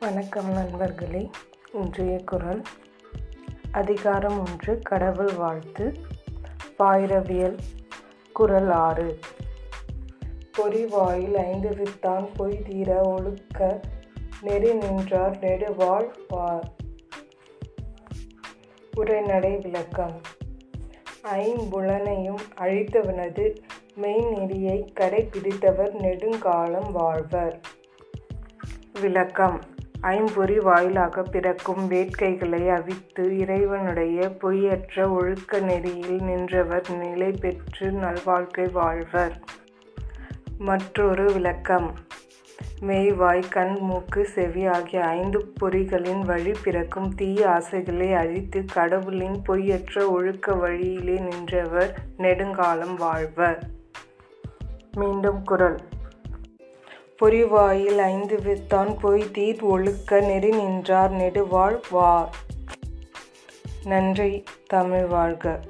வணக்கம் நண்பர்களே. இன்றைய குரல் அதிகாரம் ஒன்று கடவுள் வாழ்த்து பாயிரவியல் குரல் ஆறு. பொறிவாயில் ஐந்து வித்தான் பொய் தீர ஒழுக்க நெறி நின்றார் நெடுவாழ் வார் உரைநடை விளக்கம். ஐம்புலனையும் அழித்தவனது மெய்நெறியை கடைபிடித்தவர் நெடுங்காலம் வாழ்வர். விளக்கம். ஐம்பொறி வாயிலாக பிறக்கும் வேட்கைகளை அவித்து இறைவனுடைய பொய்யற்ற ஒழுக்க நெறியில் நின்றவர் நிலை பெற்று நல்வாழ்க்கை வாழ்வர். மற்றொரு விளக்கம். மெய்வாய் கண் மூக்கு செவி ஆகிய ஐந்து பொறிகளின் வழி பிறக்கும் தீய ஆசைகளை அழித்து கடவுளின் பொய்யற்ற ஒழுக்க வழியிலே நின்றவர் நெடுங்காலம் வாழ்வர். மீண்டும் குரல். பொறிவாயில் ஐந்து வித்தான் பொய் தீர் ஒழுக்க நெறி நின்றார் நெடுவாழ் வார். நன்றி தமிழ் வாழ்க.